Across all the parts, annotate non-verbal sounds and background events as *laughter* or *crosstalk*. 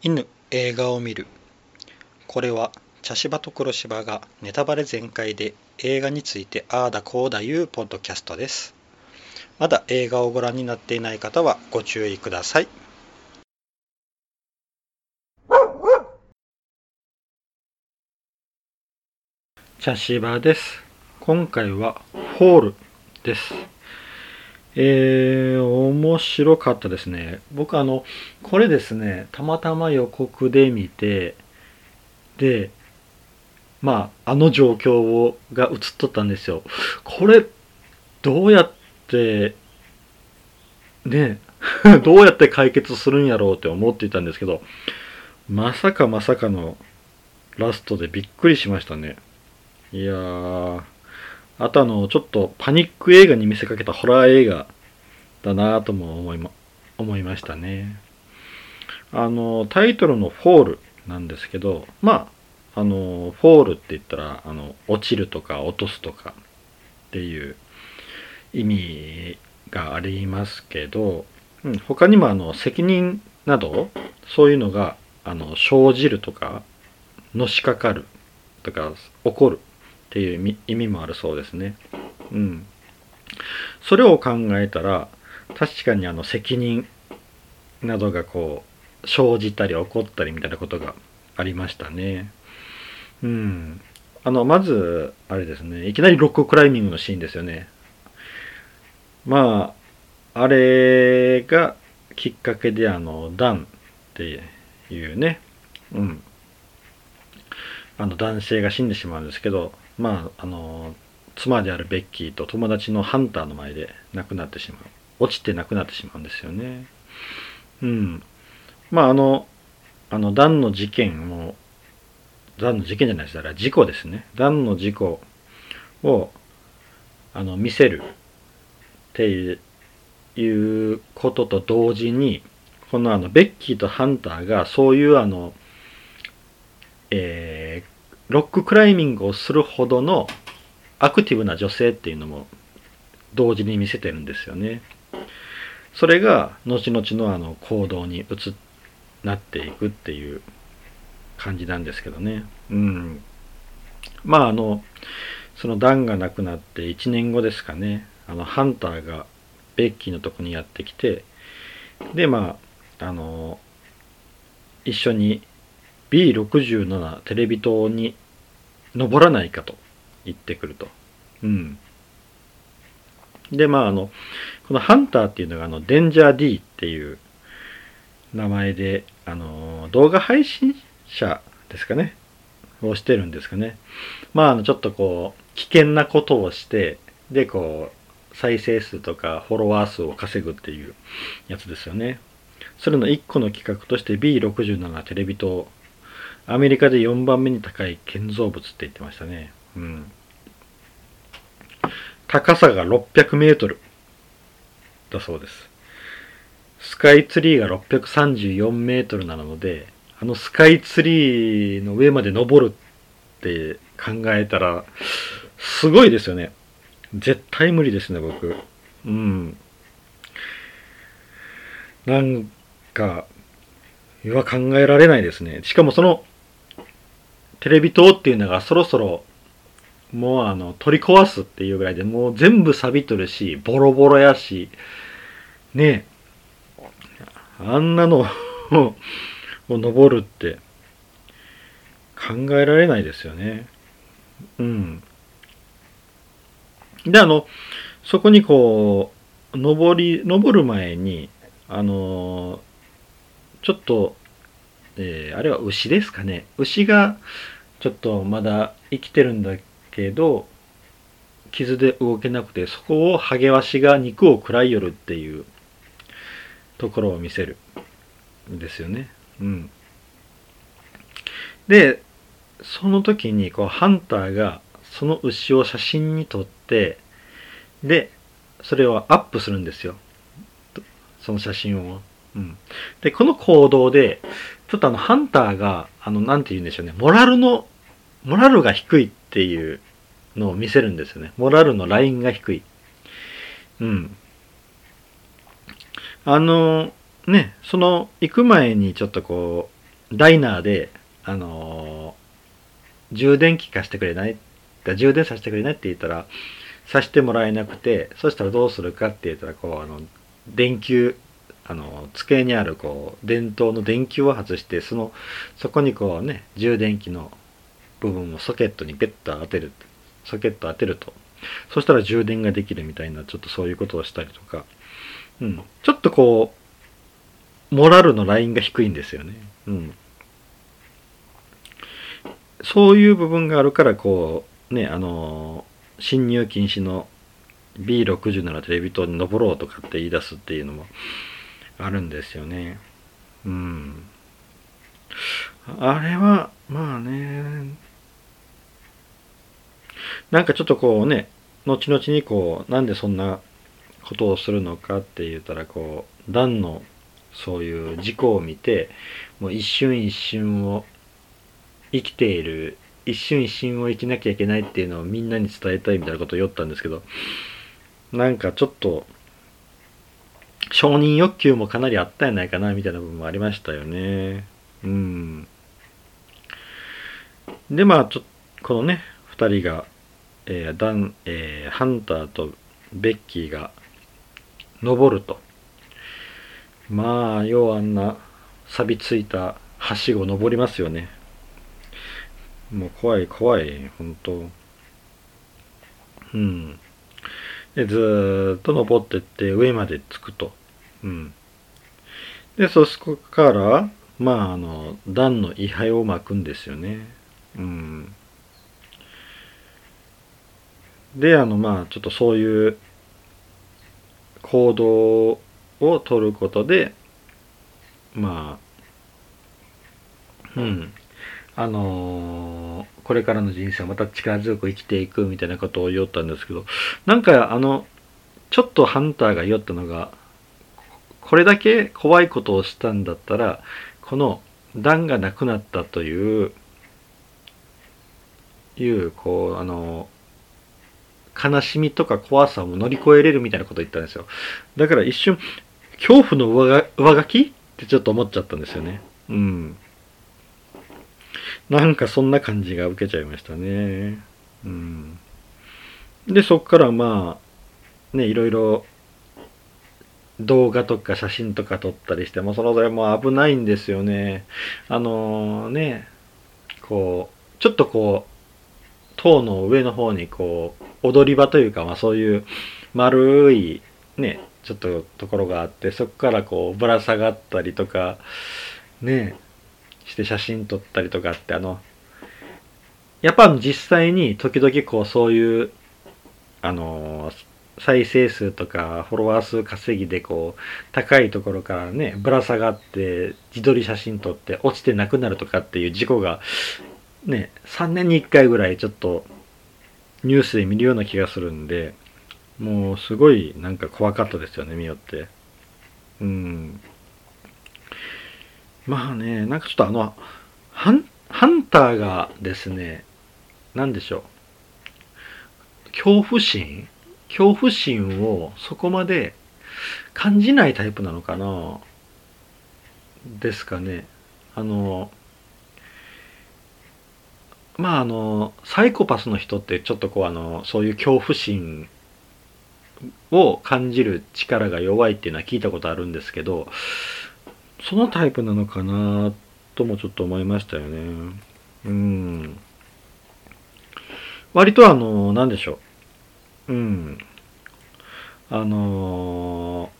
犬映画を見る。これは茶芝と黒芝がネタバレ全開で映画についてああだこうだいうポッドキャストです。まだ映画をご覧になっていない方はご注意ください。茶芝です。今回はホールです。えー、面白かったですね。僕あの、これですね、たまたま予告で見て、で、まあ、あの状況をが映っとったんですよ。これ、どうやって、ね、*laughs* どうやって解決するんやろうって思っていたんですけど、まさかまさかのラストでびっくりしましたね。いやー、あとあの、ちょっとパニック映画に見せかけたホラー映画だなとも思いま、思いましたね。あの、タイトルのフォールなんですけど、まあ、あの、フォールって言ったら、あの、落ちるとか落とすとかっていう意味がありますけど、うん、他にもあの、責任など、そういうのが、あの、生じるとか、のしかかるとか、起こるっていう意味もあるそうですね。うん。それを考えたら、確かにあの責任などがこう、生じたり起こったりみたいなことがありましたね。うん。あの、まず、あれですね、いきなりロッククライミングのシーンですよね。まあ、あれがきっかけで、あの、ダンっていうね、うん。あの、男性が死んでしまうんですけど、まああの妻であるベッキーと友達のハンターの前で亡くなってしまう。落ちて亡くなってしまうんですよね。うん。まああのあのダンの事件をダンの事件じゃないです。から事故ですね。ダンの事故をあの見せるっていうことと同時にこのあのベッキーとハンターがそういうあのえー、ロッククライミングをするほどのアクティブな女性っていうのも同時に見せてるんですよね。それが後々のあの行動に移っなっていくっていう感じなんですけどね。うん。まああの、そのダンが亡くなって1年後ですかね、あのハンターがベッキーのとこにやってきて、でまあ、あの、一緒に B67 テレビ塔に登らないかと言ってくると。うん。で、まあ、あの、このハンターっていうのが、あの、デンジャー D っていう名前で、あの、動画配信者ですかね。をしてるんですかね。まあ、あの、ちょっとこう、危険なことをして、で、こう、再生数とかフォロワー数を稼ぐっていうやつですよね。それの1個の企画として B67 テレビ塔アメリカで4番目に高い建造物って言ってましたね。うん。高さが600メートルだそうです。スカイツリーが634メートルなので、あのスカイツリーの上まで登るって考えたら、すごいですよね。絶対無理ですね、僕。うん。なんか、は考えられないですね。しかもそのテレビ塔っていうのがそろそろもうあの取り壊すっていうぐらいでもう全部錆びとるしボロボロやしねえ。あんなの *laughs* を登るって考えられないですよね。うん。であのそこにこう登り登る前にあのちょっとえー、あれは牛ですかね牛がちょっとまだ生きてるんだけど傷で動けなくてそこをハゲワシが肉を食らい寄るっていうところを見せるんですよね。うん。でその時にこうハンターがその牛を写真に撮ってでそれをアップするんですよその写真を。うん、でこの行動でちょっとあの、ハンターが、あの、なんて言うんでしょうね、モラルの、モラルが低いっていうのを見せるんですよね。モラルのラインが低い。うん。あの、ね、その、行く前にちょっとこうダイナーで、あの充電器貸してくれない？充電させてくれないって言ったら、さしてもらえなくて、そしたらどうするかって言ったら、こう、あの、電球、あの、机にある、こう、電灯の電球を外して、その、そこにこうね、充電器の部分をソケットにペッと当てる。ソケット当てると。そしたら充電ができるみたいな、ちょっとそういうことをしたりとか。うん。ちょっとこう、モラルのラインが低いんですよね。うん。そういう部分があるから、こう、ね、あのー侵入禁止の B67 テレビ塔に登ろうとかって言い出すっていうのもあるんですよね。うん。あれは、まあね、なんかちょっとこうね、後々にこう、なんでそんなことをするのかって言ったら、こう、ダンのそういう事故を見て、もう一瞬一瞬を生きている、一瞬一瞬を生きなきゃいけないっていうのをみんなに伝えたいみたいなことを言ったんですけど、なんかちょっと、承認欲求もかなりあったんやないかなみたいな部分もありましたよね。うん。で、まあ、ちょこのね、二人が、えーダン、えーハンターとベッキーが登ると。まあ、要はあんな錆びついたはしご登りますよね。もう怖い怖い、本当うん。で、ずーっと登ってって上まで着くと。うん。で、そこから、まあ、あの、段の位牌を巻くんですよね。うん。で、あの、まあ、ちょっとそういう行動を取ることで、まあ、うん。あのーこれからの人生をまた力強く生きていくみたいなことを言おったんですけど、なんかあの、ちょっとハンターが言おったのが、これだけ怖いことをしたんだったら、この段がなくなったという、いう、こう、あの、悲しみとか怖さを乗り越えれるみたいなことを言ったんですよ。だから一瞬、恐怖の上上書きってちょっと思っちゃったんですよね。うん。なんかそんな感じが受けちゃいましたね。うん。で、そっからまあ、ね、いろいろ動画とか写真とか撮ったりしても、そのぞれもう危ないんですよね。あのね、こう、ちょっとこう、塔の上の方にこう、踊り場というか、まあそういう丸いね、ちょっとところがあって、そこからこう、ぶら下がったりとか、ね、して写真撮ったりとかって、あの、やっぱ実際に時々こうそういう、あの再生数とかフォロワー数稼ぎでこう高いところからねぶら下がって自撮り写真撮って落ちてなくなるとかっていう事故がね3年に1回ぐらいちょっとニュースで見るような気がするんでもうすごいなんか怖かったですよね見よって。うん。まあねなんかちょっとあのハンハンターがですね何でしょう。恐怖心？恐怖心をそこまで感じないタイプなのかな？ですかね。あのまああのサイコパスの人ってちょっとこうあのそういう恐怖心を感じる力が弱いっていうのは聞いたことあるんですけどそのタイプなのかなともちょっと思いましたよね。うん。割とあのなんでしょう。うん。あのー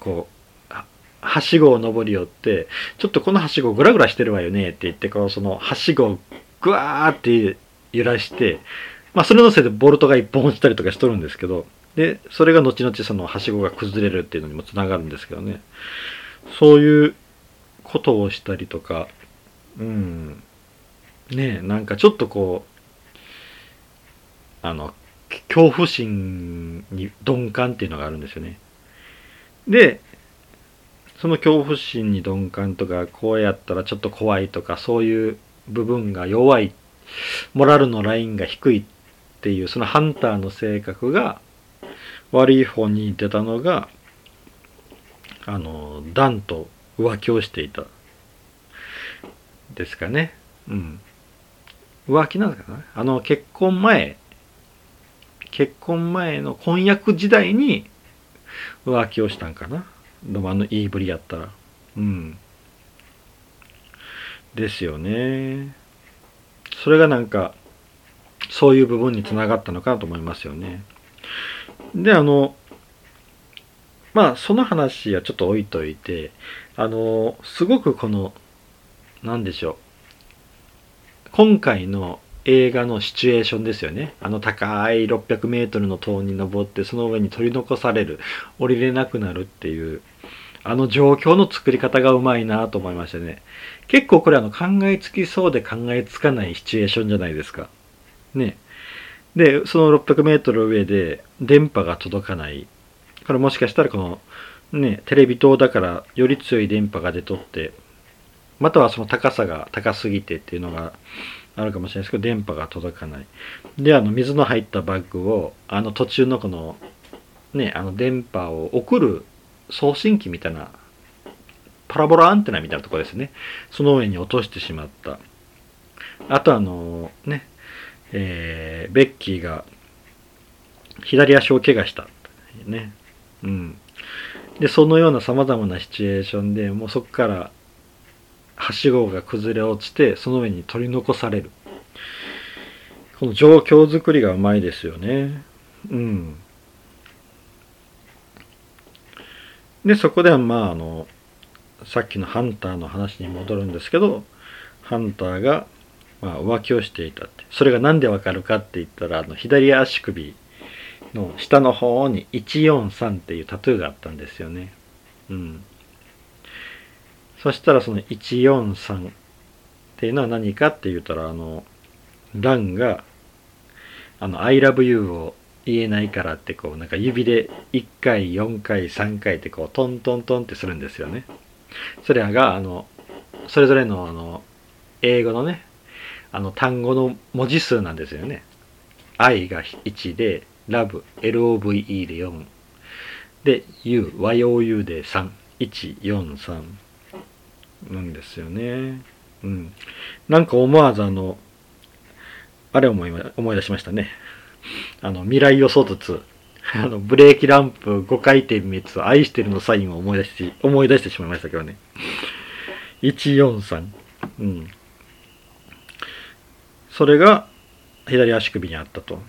こうはしごを登り寄ってちょっとこのはしごグラグラしてるわよねって言ってこうそのはしごをグワーって揺らしてまあそれのせいでボルトが一本落ちたりとかしとるんですけどでそれが後々そのはしごが崩れるっていうのにもつながるんですけどね。そういうことをしたりとかうんねえなんかちょっとこうあの恐怖心に鈍感っていうのがあるんですよね。で、その恐怖心に鈍感とか、こうやったらちょっと怖いとか、そういう部分が弱い、モラルのラインが低いっていう、そのハンターの性格が悪い方に出たのが、あの、ダンと浮気をしていた。ですかね。うん。浮気なんですかね。あの、結婚前、結婚前の婚約時代に浮気をしたんかな。でもあの言いぶりやったら。うん。ですよね。それがなんか、そういう部分につながったのかなと思いますよね。で、あの、まあ、その話はちょっと置いといて、あの、すごくこの、なんでしょう。今回の映画のシチュエーションですよね。あの高い600メートルの塔に登ってその上に取り残される、降りれなくなるっていう、あの状況の作り方がうまいなと思いましたね。結構これあの考えつきそうで考えつかないシチュエーションじゃないですか。ね。で、その600メートル上で電波が届かない。これもしかしたらこのね、テレビ塔だからより強い電波が出とって、またはその高さが高すぎてっていうのがあるかもしれないですけど、電波が届かない。で、あの、水の入ったバッグを、あの途中のこの、ね、あの電波を送る送信機みたいな、パラボラアンテナみたいなとこですね。その上に落としてしまった。あとあの、ね、えー、ベッキーが左足を怪我した。ね。うん。で、そのような様々なシチュエーションでもうそこからはしごが崩れ落ちてその上に取り残される。この状況づくりがうまいですよね。うん。でそこではまああのさっきのハンターの話に戻るんですけどハンターが、まあ、浮気をしていたって。それが何でわかるかって言ったらあの左足首の下の方に143っていうタトゥーがあったんですよねうんそしたらその143っていうのは何かって言ったら、あの、ランが、あの、I love you を言えないからってこう、なんか指で1回、4回、3回ってこう、トントントンってするんですよね。それらが、あの、それぞれのあの、英語のね、あの単語の文字数なんですよね。I が1で、love、love で4。で、u、you で3。1、4、3。なんですよね。うん。なんか思わずあの、あれ思い思い出しましたね。あの、未来予想図。*laughs* あの、ブレーキランプ5回転滅愛してるのサインを思い出し、思い出してしまいましたけどね。143。うん。それが左足首にあったと。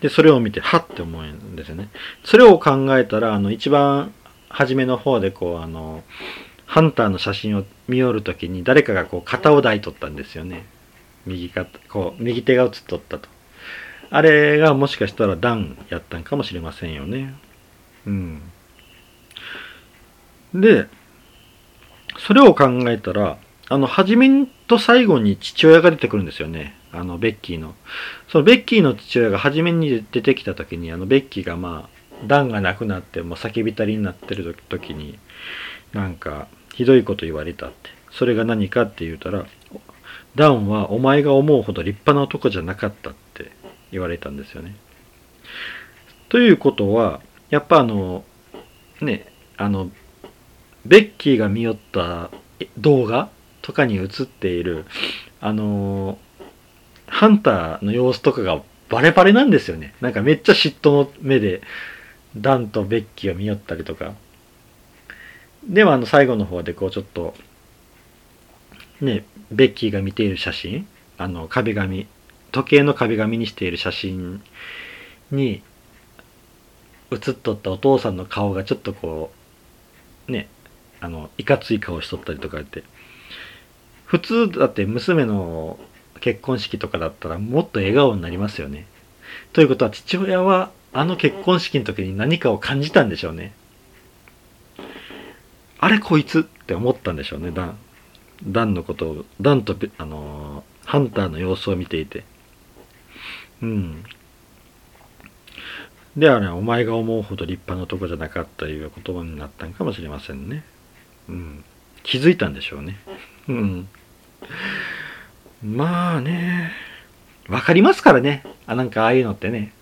で、それを見て、はって思うんですよね。それを考えたら、あの、一番初めの方で、こう、あの、ハンターの写真を見よるときに誰かがこう肩を抱いとったんですよね。右肩、こう、右手が映っとったと。あれがもしかしたらダンやったんかもしれませんよね。うん。で、それを考えたら、あの、初めと最後に父親が出てくるんですよね。あの、ベッキーの。そのベッキーの父親が初めに出てきた時に、あの、ベッキーがまあ、ダンがなくなって、もう叫びたりになってる時に、なんか、ひどいこと言われたって。それが何かって言うたら、ダンはお前が思うほど立派な男じゃなかったって言われたんですよね。ということは、やっぱあの、ね、あの、ベッキーが見よった動画とかに映っている、あの、ハンターの様子とかがバレバレなんですよね。なんかめっちゃ嫉妬の目で、ダンとベッキーが見よったりとか。ではあの最後の方でこうちょっとねベッキーが見ている写真あの壁紙時計の壁紙にしている写真に写っとったお父さんの顔がちょっとこうねあのいかつい顔しとったりとかって普通だって娘の結婚式とかだったらもっと笑顔になりますよね。ということは父親はあの結婚式の時に何かを感じたんでしょうね。あれこいつって思ったんでしょうね、ダン。ダンのことを、ダンと、あのー、ハンターの様子を見ていて。うん。ではね、お前が思うほど立派な男じゃなかったという言葉になったんかもしれませんね。うん。気づいたんでしょうね。うん。まあね、わかりますからね。あ、なんかああいうのってね。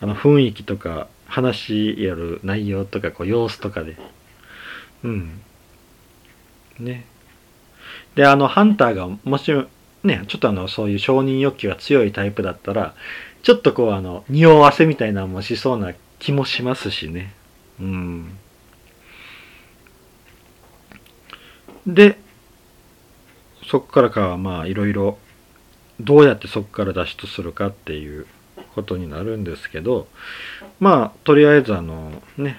あの雰囲気とか、話やる内容とか、こう様子とかで。うん。ね。であのハンターがもしねちょっとあのそういう承認欲求が強いタイプだったらちょっとこうあの匂わせみたいなもしそうな気もしますしねうんでそこからかはまあいろいろどうやってそこから脱出するかっていうことになるんですけどまあとりあえずあのね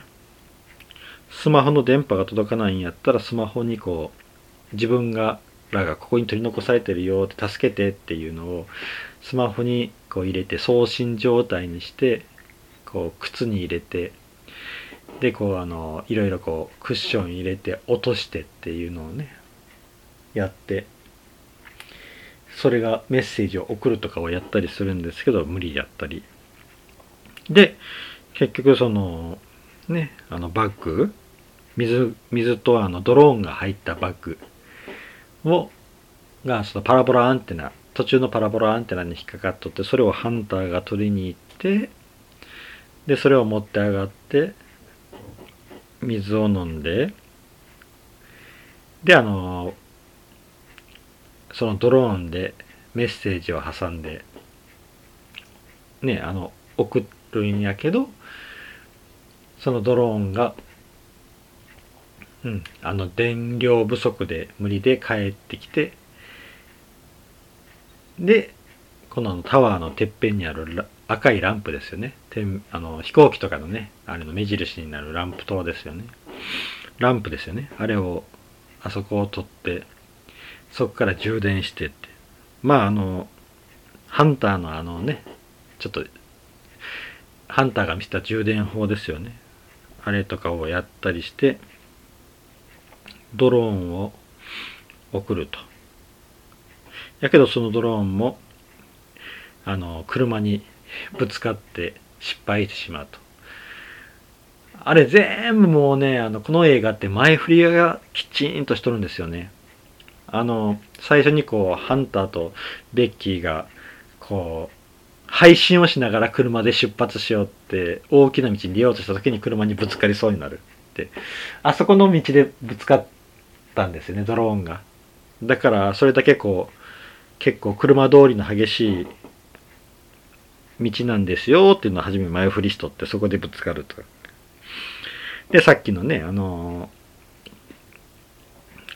スマホの電波が届かないんやったらスマホにこう自分がらがここに取り残されてるよって助けてっていうのをスマホにこう入れて送信状態にしてこう靴に入れてでこうあのいろいろこうクッション入れて落としてっていうのをねやってそれがメッセージを送るとかをやったりするんですけど無理やったり。で結局そのねあのバッグ水水とあのドローンが入ったバッグをがそのパラボラアンテナ途中のパラボラアンテナに引っかかっとってそれをハンターが取りに行ってでそれを持って上がって水を飲んでであのそのドローンでメッセージを挟んでねあの送るんやけどそのドローンがうん、あの電量不足で無理で帰ってきてでこのタワーのてっぺんにある赤いランプですよね。あの飛行機とかのねあれの目印になるランプ灯ですよね。ランプですよね。あれをあそこを取ってそこから充電してってまああのハンターのあのねちょっとハンターが見せた充電法ですよねあれとかをやったりしてドローンを送ると。やけどそのドローンもあの車にぶつかって失敗してしまうと。あれ全部もうね、あのこの映画って前振りがきちんとしとるんですよね。あの最初にこうハンターとベッキーがこう配信をしながら車で出発しようって大きな道に出ようとした時に車にぶつかりそうになるって。あそこの道でぶつかったんですよねドローンが。だからそれだけこう結構車通りの激しい道なんですよっていうのを初め前振りしとってそこでぶつかると。かでさっきのねあのー、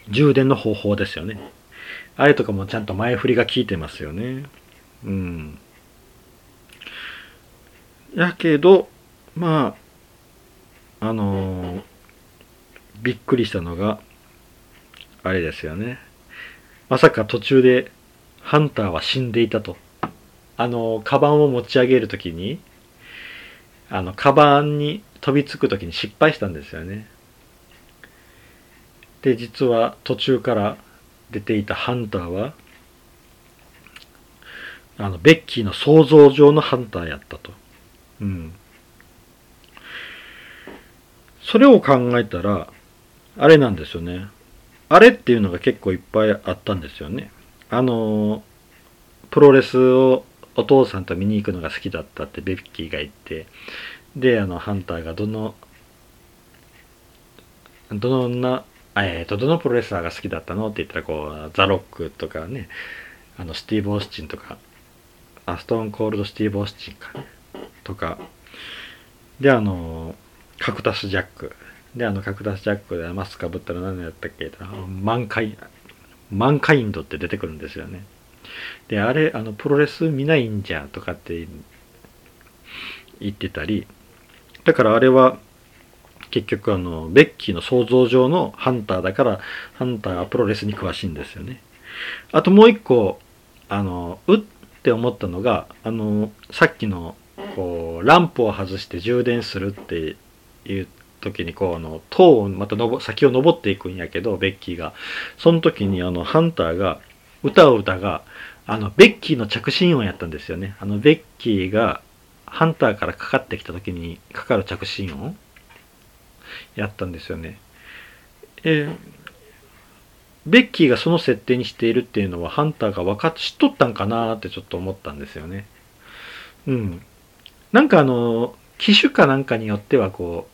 充電の方法ですよねあれとかもちゃんと前振りが効いてますよねうんやけどまああのー、びっくりしたのがあれですよね。まさか途中でハンターは死んでいたと。あの、カバンを持ち上げるときに、あの、カバンに飛びつくときに失敗したんですよね。で、実は途中から出ていたハンターは、あの、ベッキーの想像上のハンターやったと。うん。それを考えたら、あれなんですよね。あれっていうのが結構いっぱいあったんですよね。あの、プロレスをお父さんと見に行くのが好きだったってベッキーが言って、で、あの、ハンターがどの、どんな、えっ、ー、と、どのプロレスラーが好きだったの？って言ったら、こう、ザ・ロックとかね、あの、スティーブ・オースチンとか、アストーン・コールド・スティーブ・オースチンか、とか、で、あの、カクタス・ジャック。で、あの、角田ジャックでマスクかぶったら何やったっけ？マンカイ、マンカインドって出てくるんですよね。で、あれ、あの、プロレス見ないんじゃんとかって言ってたり、だからあれは、結局あの、ベッキーの想像上のハンターだから、ハンターはプロレスに詳しいんですよね。あともう一個、あの、うって思ったのが、あの、さっきの、こう、ランプを外して充電するって言っ時にこうあの塔をまたのぼ先を登っていくんやけどベッキーが。その時にあのハンターが歌う歌があのベッキーの着信音やったんですよね。あのベッキーがハンターからかかってきた時にかかる着信音。やったんですよね。えー、ベッキーがその設定にしているっていうのはハンターが分かっ知っとったんかなってちょっと思ったんですよね。うん。なんかあの機種かなんかによってはこ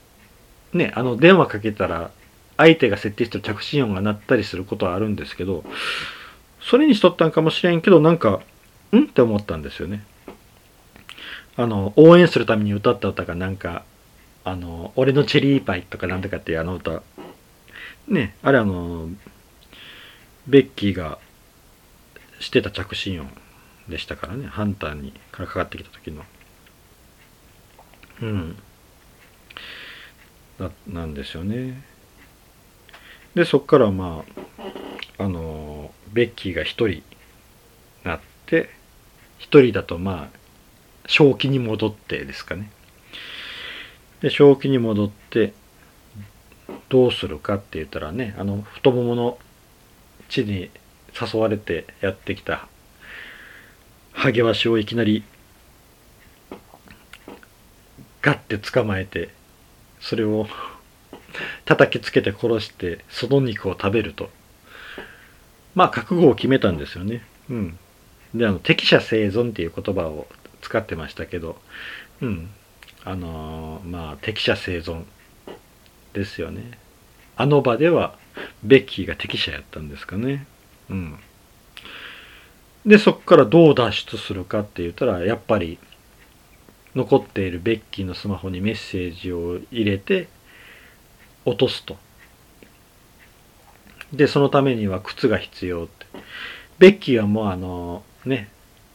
うね、あの、電話かけたら、相手が設定してる着信音が鳴ったりすることはあるんですけどそれにしとったんかもしれんけどなんかん？って思ったんですよね。あの応援するために歌った歌がなんかあの俺のチェリーパイとかなんとかっていうあの歌。ねあれあのベッキーがしてた着信音でしたからね。ハンターにからかかってきた時の。うん。ななんですよね。でそっからまああのベッキーが一人なって一人だとまあ正気に戻ってですかね。で正気に戻ってどうするかって言ったらねあの太ももの地に誘われてやってきたハゲワシをいきなりガッて捕まえてそれを *laughs* 叩きつけて殺してその肉を食べると。まあ覚悟を決めたんですよね。うん。であの適者生存っていう言葉を使ってましたけど。うん。あの、まあ適者生存ですよね。あの場ではベッキーが適者やったんですかね。うん。でそこからどう脱出するかって言ったらやっぱり残っているベッキーのスマホにメッセージを入れて落とすと。でそのためには靴が必要って。ベッキーはもうあのね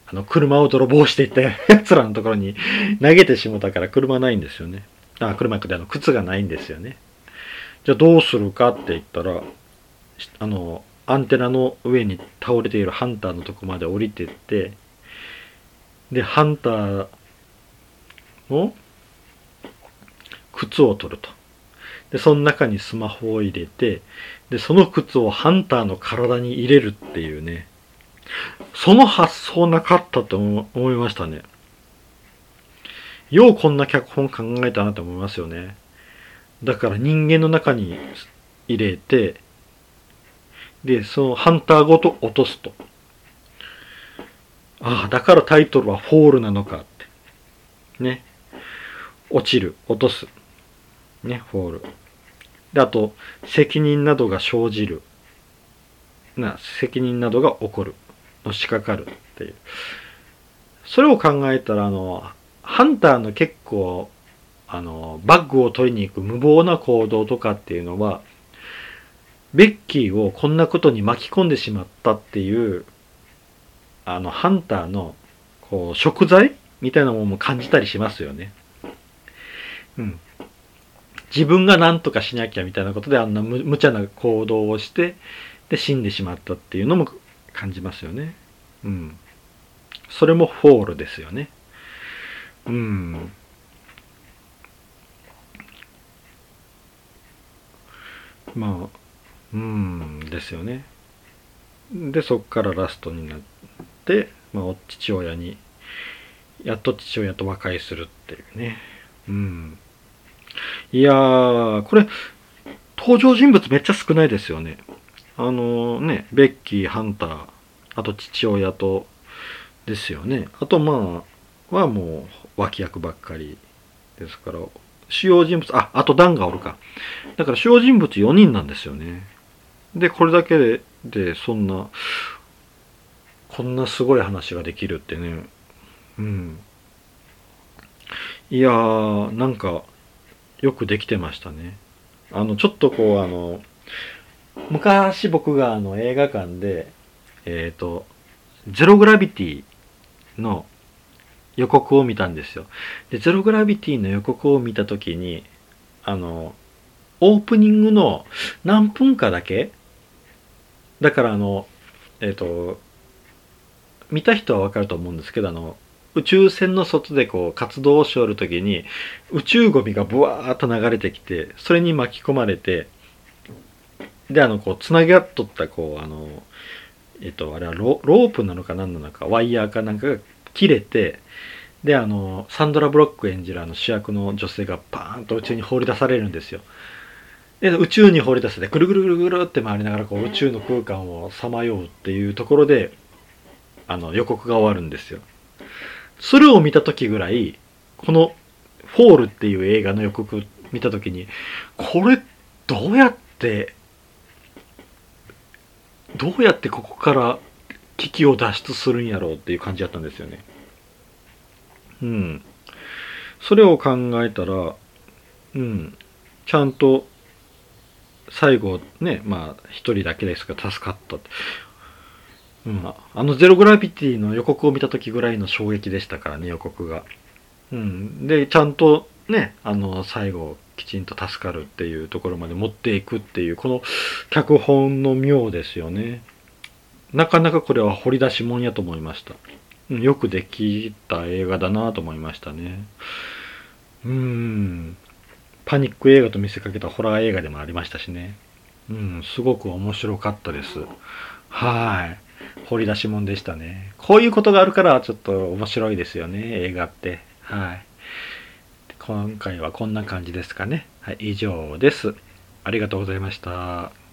あの車を泥棒していったやつらのところに投げてしもたから車ないんですよね。あ車くであの靴がないんですよね。じゃあどうするかって言ったらあのアンテナの上に倒れているハンターのとこまで降りてってでハンターの靴を取ると。でその中にスマホを入れてでその靴をハンターの体に入れるっていうね。その発想なかったと思いましたね。ようこんな脚本考えたなと思いますよね。だから人間の中に入れてでそのハンターごと落とすと。ああだからタイトルはフォールなのかって。ね。落ちる落とす。ねフォール。であと責任などが生じる。な責任などが起こる。のしかかるっていうそれを考えたらあのハンターの結構あのバッグを取りに行く無謀な行動とかっていうのはベッキーをこんなことに巻き込んでしまったっていうあのハンターのこう食材みたいなものも感じたりしますよね。うん。自分が何とかしなきゃみたいなことであんな無無茶な行動をしてで死んでしまったっていうのも感じますよね。うん。それもフォールですよね。うん。まあ、うんですよね。で、そっからラストになって、まあ、父親に、やっと父親と和解するっていうね。うん。いやー、これ、登場人物めっちゃ少ないですよね。あの、ね、ベッキー、ハンター、あと父親と、ですよね。あとまあ、はもう脇役ばっかりですから、主要人物、あ、あとダンがおるか。だから主要人物4人なんですよね。で、これだけで、でそんな、こんなすごい話ができるってね。うん。いやー、なんか、よくできてましたね。あの、ちょっとこう、あの、昔僕があの映画館で、えっ、ー、と、ゼログラビティの予告を見たんですよ。で、ゼログラビティの予告を見たときに、あの、オープニングの何分かだけだからあの、えっ、ー、と、見た人はわかると思うんですけど、あの、宇宙船の外でこう活動をしおる時に宇宙ゴミがブワーッと流れてきてそれに巻き込まれてであのこうつなぎ合っとったこうあのえっとあれはロープなのか何なのかワイヤーかなんかが切れてであのサンドラ・ブロック演じるあの主役の女性がパーンと宇宙に放り出されるんですよ。で宇宙に放り出せてぐるぐるぐるぐるって回りながらこう宇宙の空間をさまようっていうところであの予告が終わるんですよ。それを見た時ぐらいこの「フォール」っていう映画の予告見た時にこれどうやっってどうやってここから危機を脱出するんやろうっていう感じだったんですよね。うん。それを考えたら、うん、ちゃんと最後ね、まあ一人だけですが助かったっ。うん、あのゼログラビティの予告を見た時ぐらいの衝撃でしたからね、予告が。うん。で、ちゃんとね、あの、最後、きちんと助かるっていうところまで持っていくっていう、この脚本の妙ですよね。なかなかこれは掘り出し物やと思いました。よくできた映画だなと思いましたね。うん。パニック映画と見せかけたホラー映画でもありましたしね。うん、すごく面白かったです。はい。掘り出し物でしたね。こういうことがあるからちょっと面白いですよね、映画って。はい。今回はこんな感じですかね。はい、以上です。ありがとうございました。